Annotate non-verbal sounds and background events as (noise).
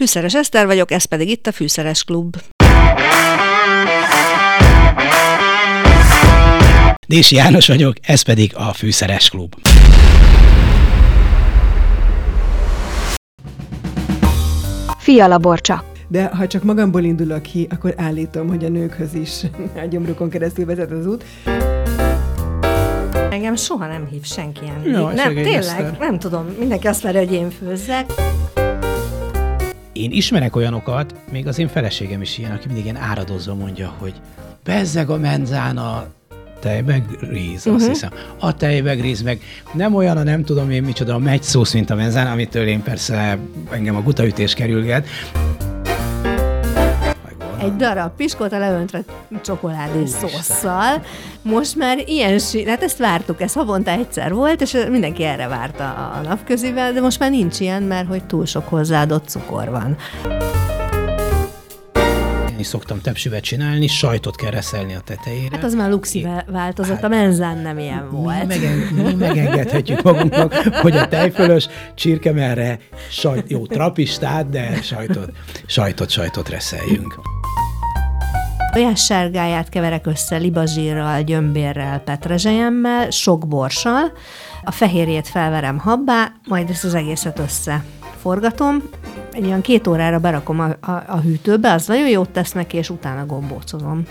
Fűszeres Eszter vagyok, ez pedig itt a Fűszeres Klub. Dési János vagyok, ez pedig a Fűszeres Klub. Fiala Borcsa. De ha csak magamból indulok ki, akkor állítom, hogy a nőkhöz is (laughs) a gyomrukon keresztül vezet az út. Engem soha nem hív senki enni. Jaj, nem, tényleg, Eszter. nem tudom. Mindenki azt várja, hogy én főzzek. Én ismerek olyanokat, még az én feleségem is ilyen, aki mindig ilyen áradozva mondja, hogy bezzeg a menzán a tejbegríz, uh-huh. azt hiszem. A tejbegríz, meg nem olyan a nem tudom én micsoda, a megy szósz, mint a menzán, amitől én persze engem a gutaütés kerülget. Egy darab piskóta leöntve csokoládé szósszal. Most már ilyen sí, hát ezt vártuk, ez havonta egyszer volt, és mindenki erre várta a napközivel, de most már nincs ilyen, mert hogy túl sok hozzáadott cukor van. Én is szoktam tepsivet csinálni, sajtot kell reszelni a tetejére. Hát az már luxi változott, a menzán nem ilyen mi, volt. megen, mi megengedhetjük magunknak, hogy a tejfölös csirkemerre sajt, jó trapistát, de sajtot, sajtot, sajtot reszeljünk. Tojássárgáját keverek össze libazsírral, gyömbérrel, petrezselyemmel, sok borssal, a fehérjét felverem habbá, majd ezt az egészet össze forgatom, egy olyan két órára berakom a, a, a hűtőbe, az nagyon jót tesz neki, és utána gombócozom.